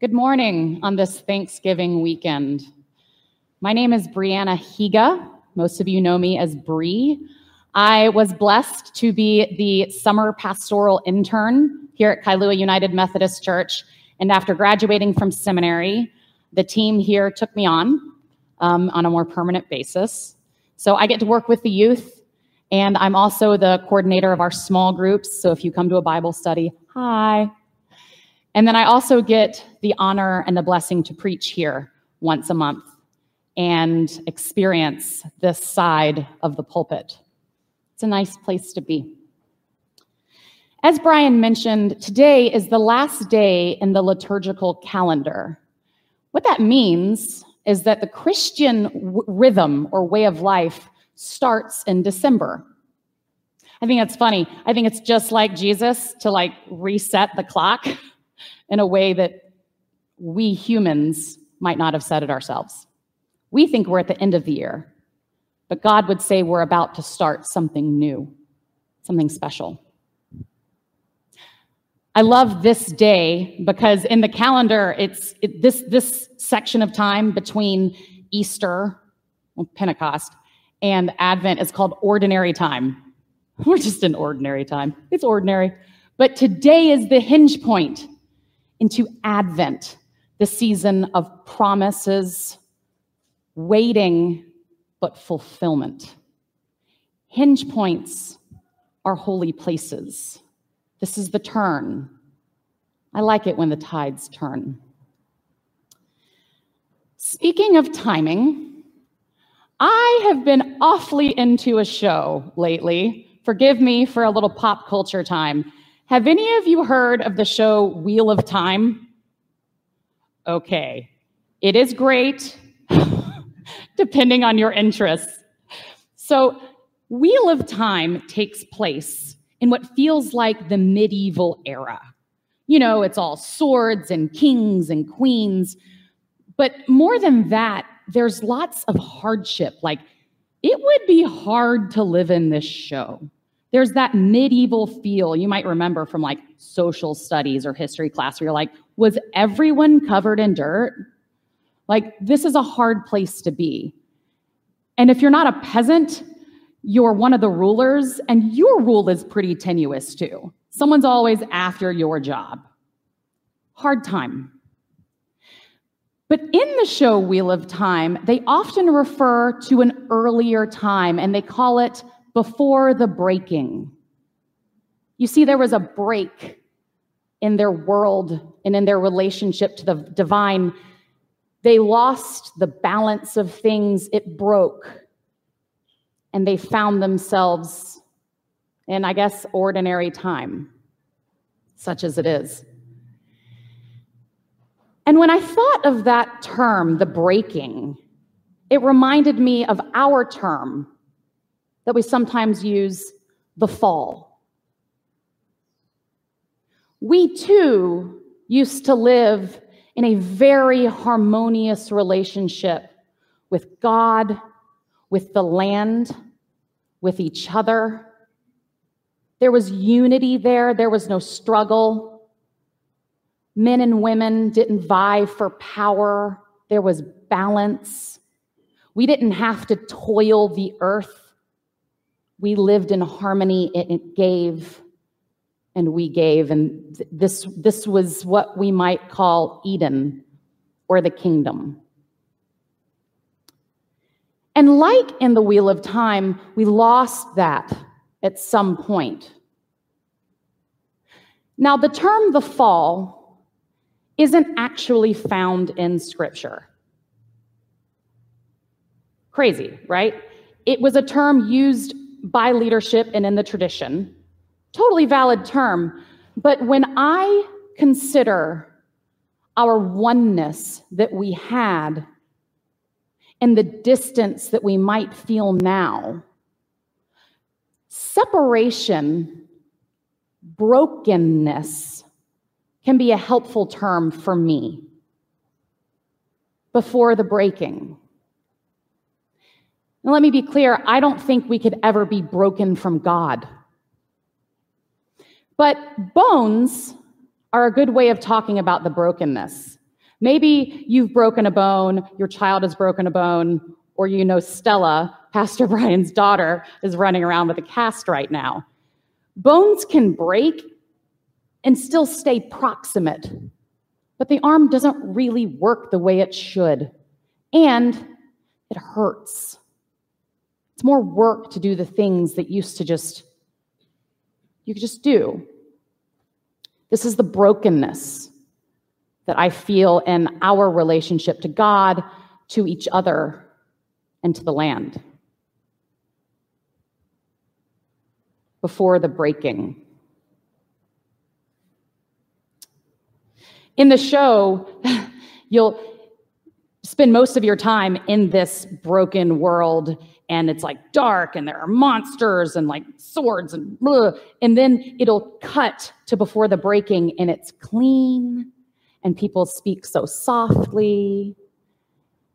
Good morning on this Thanksgiving weekend. My name is Brianna Higa. Most of you know me as Bree. I was blessed to be the summer pastoral intern here at Kailua United Methodist Church. And after graduating from seminary, the team here took me on um, on a more permanent basis. So I get to work with the youth, and I'm also the coordinator of our small groups. So if you come to a Bible study, hi. And then I also get the honor and the blessing to preach here once a month and experience this side of the pulpit. It's a nice place to be. As Brian mentioned, today is the last day in the liturgical calendar. What that means is that the Christian w- rhythm or way of life starts in December. I think that's funny. I think it's just like Jesus to like reset the clock in a way that we humans might not have said it ourselves. We think we're at the end of the year, but God would say we're about to start something new, something special. I love this day because in the calendar, it's it, this, this section of time between Easter, well, Pentecost, and Advent is called ordinary time. We're just in ordinary time. It's ordinary. But today is the hinge point into Advent, the season of promises, waiting, but fulfillment. Hinge points are holy places. This is the turn. I like it when the tides turn. Speaking of timing, I have been awfully into a show lately. Forgive me for a little pop culture time. Have any of you heard of the show Wheel of Time? Okay, it is great, depending on your interests. So, Wheel of Time takes place in what feels like the medieval era. You know, it's all swords and kings and queens. But more than that, there's lots of hardship. Like, it would be hard to live in this show. There's that medieval feel you might remember from like social studies or history class where you're like, was everyone covered in dirt? Like, this is a hard place to be. And if you're not a peasant, you're one of the rulers, and your rule is pretty tenuous too. Someone's always after your job. Hard time. But in the show Wheel of Time, they often refer to an earlier time and they call it before the breaking. You see, there was a break in their world and in their relationship to the divine. They lost the balance of things, it broke, and they found themselves in, I guess, ordinary time, such as it is. And when I thought of that term, the breaking, it reminded me of our term that we sometimes use, the fall. We too used to live in a very harmonious relationship with God, with the land, with each other. There was unity there, there was no struggle. Men and women didn't vie for power, there was balance. We didn't have to toil the earth we lived in harmony, it gave and we gave. And this, this was what we might call Eden or the kingdom. And like in the Wheel of Time, we lost that at some point. Now, the term the fall isn't actually found in Scripture. Crazy, right? It was a term used by leadership and in the tradition. Totally valid term. But when I consider our oneness that we had and the distance that we might feel now, separation, brokenness can be a helpful term for me before the breaking. And let me be clear I don't think we could ever be broken from God. But bones are a good way of talking about the brokenness. Maybe you've broken a bone, your child has broken a bone, or you know Stella, Pastor Brian's daughter, is running around with a cast right now. Bones can break and still stay proximate, but the arm doesn't really work the way it should, and it hurts. It's more work to do the things that used to just, you could just do. This is the brokenness that I feel in our relationship to God, to each other, and to the land. Before the breaking. In the show, you'll spend most of your time in this broken world and it's like dark and there are monsters and like swords and blah. and then it'll cut to before the breaking and it's clean and people speak so softly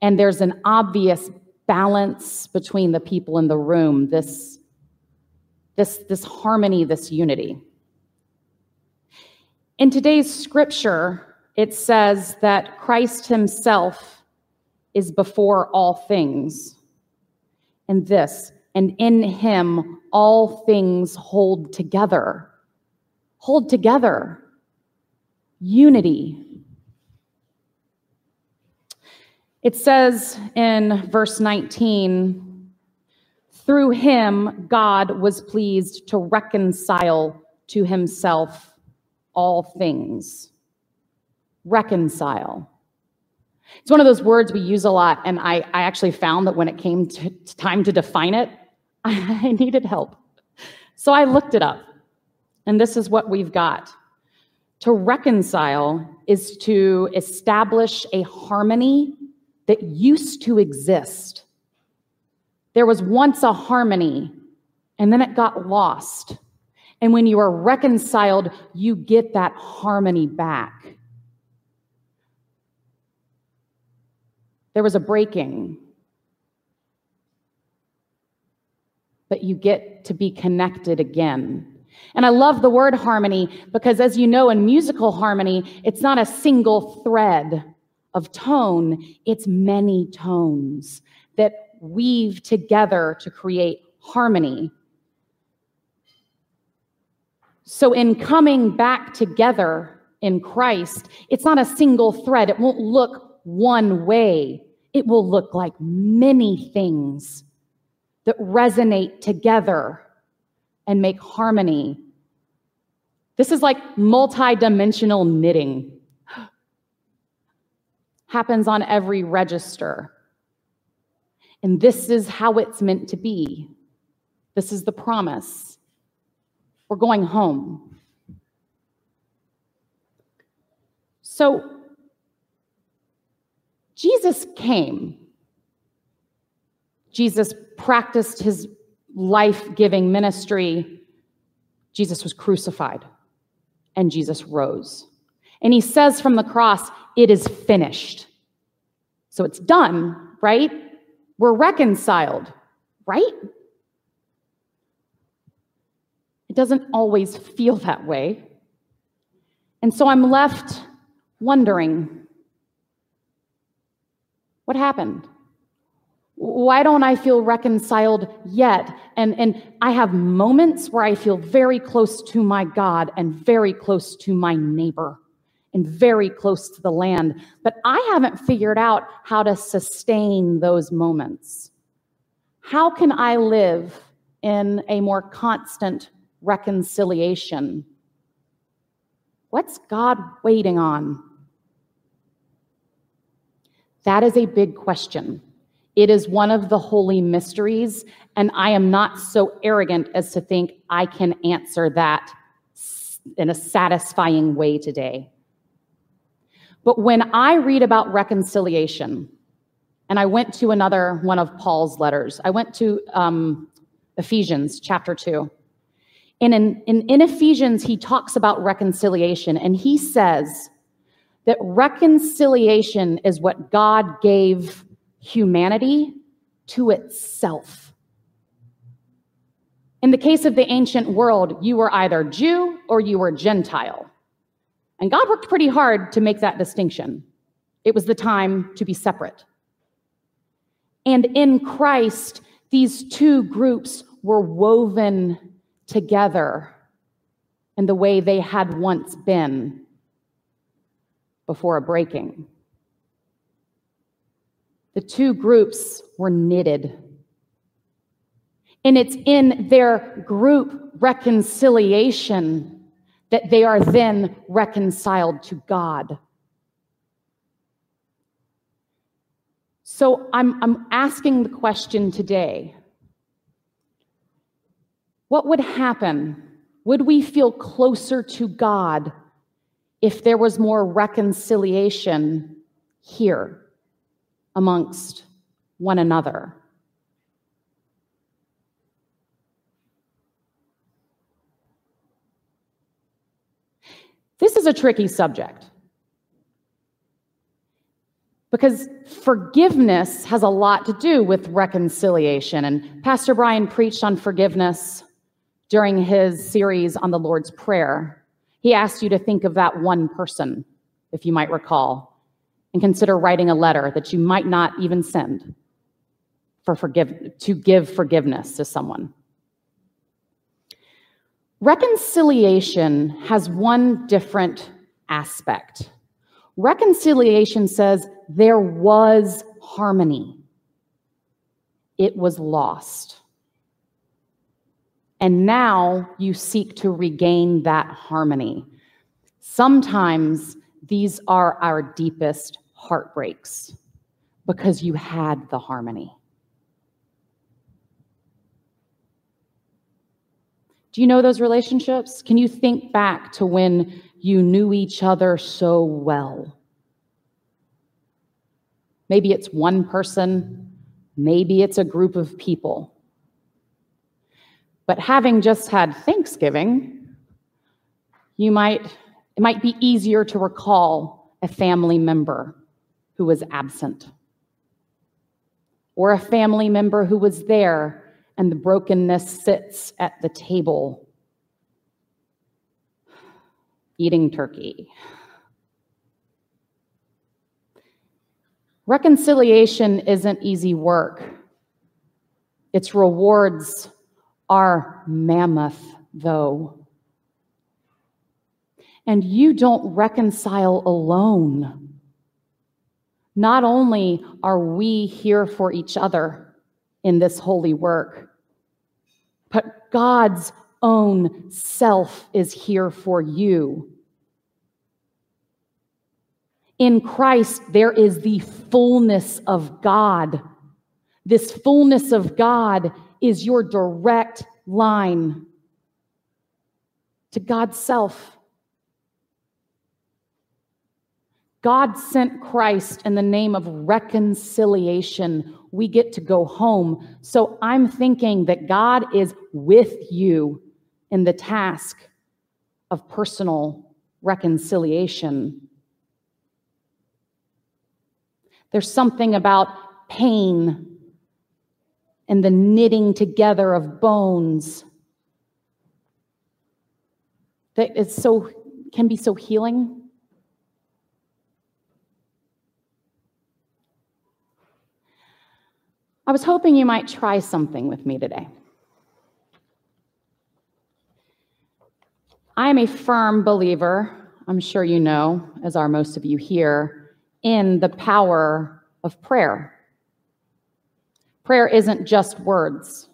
and there's an obvious balance between the people in the room this this this harmony this unity in today's scripture it says that Christ himself is before all things and this, and in him all things hold together. Hold together. Unity. It says in verse 19, through him, God was pleased to reconcile to himself all things. Reconcile. It's one of those words we use a lot, and I, I actually found that when it came to, to time to define it, I, I needed help. So I looked it up, and this is what we've got. To reconcile is to establish a harmony that used to exist. There was once a harmony, and then it got lost. And when you are reconciled, you get that harmony back. There was a breaking. But you get to be connected again. And I love the word harmony because, as you know, in musical harmony, it's not a single thread of tone, it's many tones that weave together to create harmony. So, in coming back together in Christ, it's not a single thread. It won't look one way it will look like many things that resonate together and make harmony. This is like multi-dimensional knitting. Happens on every register. And this is how it's meant to be. This is the promise. We're going home. So, Jesus came. Jesus practiced his life giving ministry. Jesus was crucified and Jesus rose. And he says from the cross, It is finished. So it's done, right? We're reconciled, right? It doesn't always feel that way. And so I'm left wondering what happened? Why don't I feel reconciled yet? And, and I have moments where I feel very close to my God and very close to my neighbor and very close to the land. But I haven't figured out how to sustain those moments. How can I live in a more constant reconciliation? What's God waiting on? That is a big question. It is one of the holy mysteries, and I am not so arrogant as to think I can answer that in a satisfying way today. But when I read about reconciliation, and I went to another one of Paul's letters, I went to um, Ephesians chapter 2. And in, in, in Ephesians, he talks about reconciliation, and he says, that reconciliation is what God gave humanity to itself. In the case of the ancient world, you were either Jew or you were Gentile. And God worked pretty hard to make that distinction. It was the time to be separate. And in Christ, these two groups were woven together in the way they had once been before a breaking. The two groups were knitted. And it's in their group reconciliation that they are then reconciled to God. So I'm, I'm asking the question today what would happen? Would we feel closer to God if there was more reconciliation here amongst one another? This is a tricky subject because forgiveness has a lot to do with reconciliation. And Pastor Brian preached on forgiveness during his series on the Lord's Prayer. He asked you to think of that one person, if you might recall, and consider writing a letter that you might not even send for forgive, to give forgiveness to someone. Reconciliation has one different aspect. Reconciliation says there was harmony, it was lost. And now you seek to regain that harmony. Sometimes these are our deepest heartbreaks because you had the harmony. Do you know those relationships? Can you think back to when you knew each other so well? Maybe it's one person, maybe it's a group of people. But having just had Thanksgiving, you might it might be easier to recall a family member who was absent or a family member who was there and the brokenness sits at the table eating turkey. Reconciliation isn't easy work. Its rewards are mammoth, though. And you don't reconcile alone. Not only are we here for each other in this holy work, but God's own self is here for you. In Christ, there is the fullness of God. This fullness of God is your direct line to God's self. God sent Christ in the name of reconciliation. We get to go home. So I'm thinking that God is with you in the task of personal reconciliation. There's something about pain and the knitting together of bones that so can be so healing. I was hoping you might try something with me today. I am a firm believer i'm sure you know as are most of you here in the power of prayer Prayer isn't just words.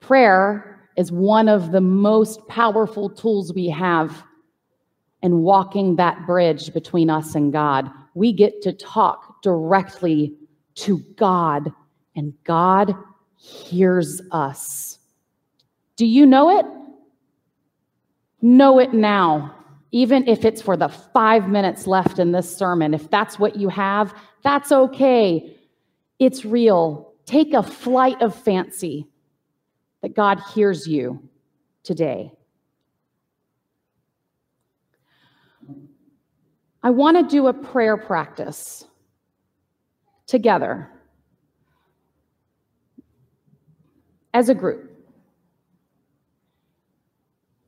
Prayer is one of the most powerful tools we have in walking that bridge between us and God. We get to talk directly to God, and God hears us. Do you know it? Know it now, even if it's for the five minutes left in this sermon. If that's what you have, that's okay. It's real take a flight of fancy that God hears you today. I want to do a prayer practice together as a group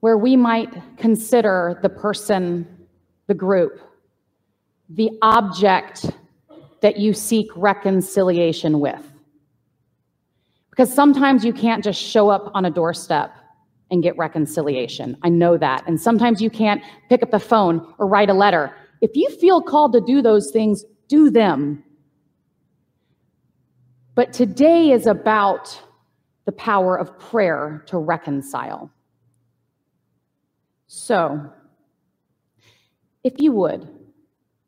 where we might consider the person, the group, the object that you seek reconciliation with. Because sometimes you can't just show up on a doorstep and get reconciliation. I know that. And sometimes you can't pick up the phone or write a letter. If you feel called to do those things, do them. But today is about the power of prayer to reconcile. So, if you would,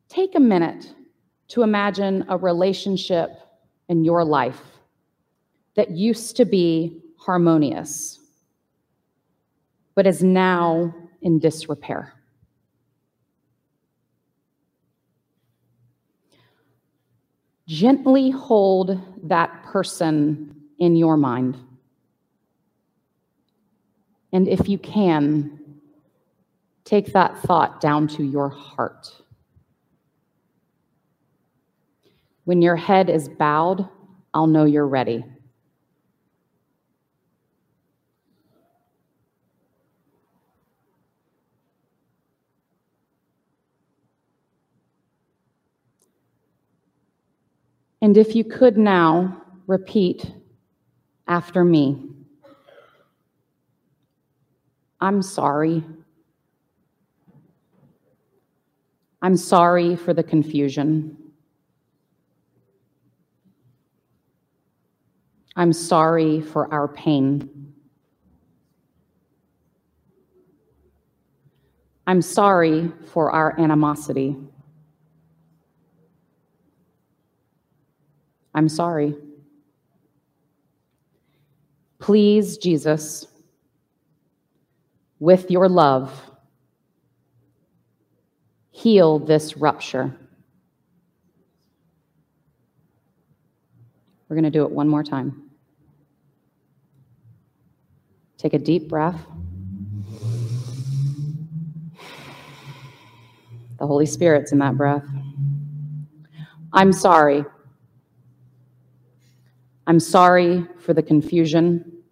take a minute to imagine a relationship in your life that used to be harmonious, but is now in disrepair. Gently hold that person in your mind. And if you can, take that thought down to your heart. When your head is bowed, I'll know you're ready. And if you could now repeat after me I'm sorry. I'm sorry for the confusion. I'm sorry for our pain. I'm sorry for our animosity. I'm sorry. Please, Jesus, with your love, heal this rupture. We're going to do it one more time. Take a deep breath. The Holy Spirit's in that breath. I'm sorry I'm sorry for the confusion.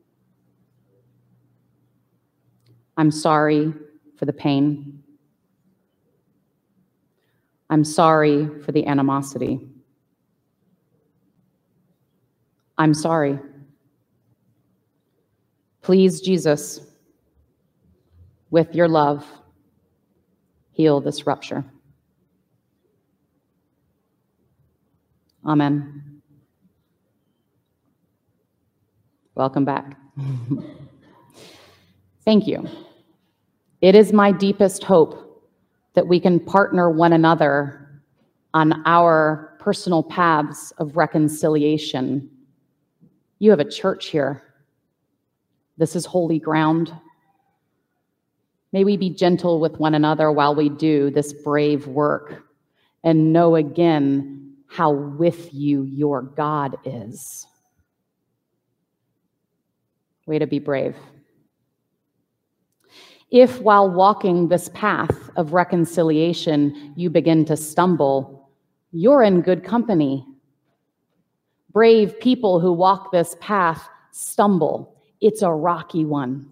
I'm sorry for the pain. I'm sorry for the animosity. I'm sorry. Please, Jesus, with your love, heal this rupture. Amen. Welcome back. Thank you. It is my deepest hope that we can partner one another on our personal paths of reconciliation. You have a church here. This is holy ground. May we be gentle with one another while we do this brave work and know again how with you your God is. Way to be brave. If while walking this path of reconciliation you begin to stumble, you're in good company. Brave people who walk this path stumble. It's a rocky one.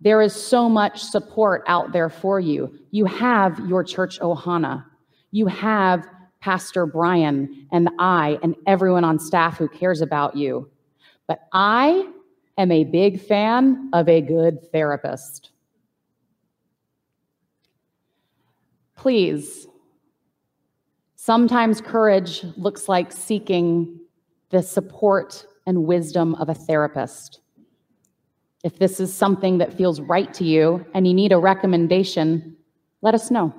There is so much support out there for you. You have your church Ohana. You have Pastor Brian and I and everyone on staff who cares about you. But I am a big fan of a good therapist. Please, sometimes courage looks like seeking the support and wisdom of a therapist. If this is something that feels right to you and you need a recommendation, let us know.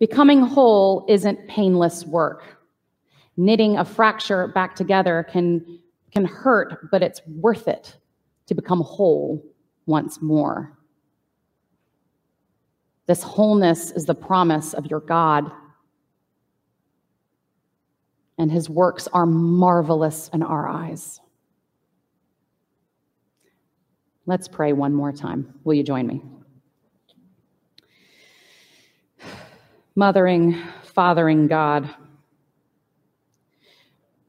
Becoming whole isn't painless work knitting a fracture back together can, can hurt, but it's worth it to become whole once more. This wholeness is the promise of your God. And his works are marvelous in our eyes. Let's pray one more time. Will you join me? Mothering, fathering God,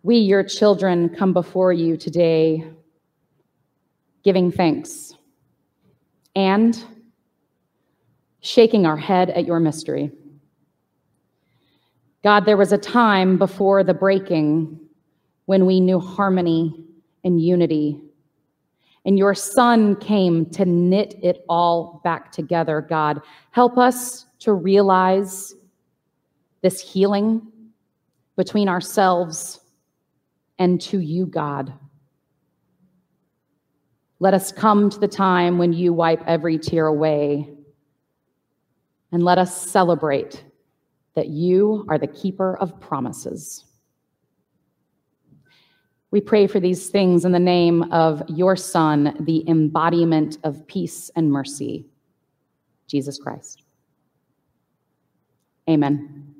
we, your children, come before you today giving thanks and shaking our head at your mystery. God, there was a time before the breaking when we knew harmony and unity. And your son came to knit it all back together, God. Help us to realize this healing between ourselves and to you, God. Let us come to the time when you wipe every tear away. And let us celebrate that you are the keeper of promises. We pray for these things in the name of your Son, the embodiment of peace and mercy, Jesus Christ. Amen.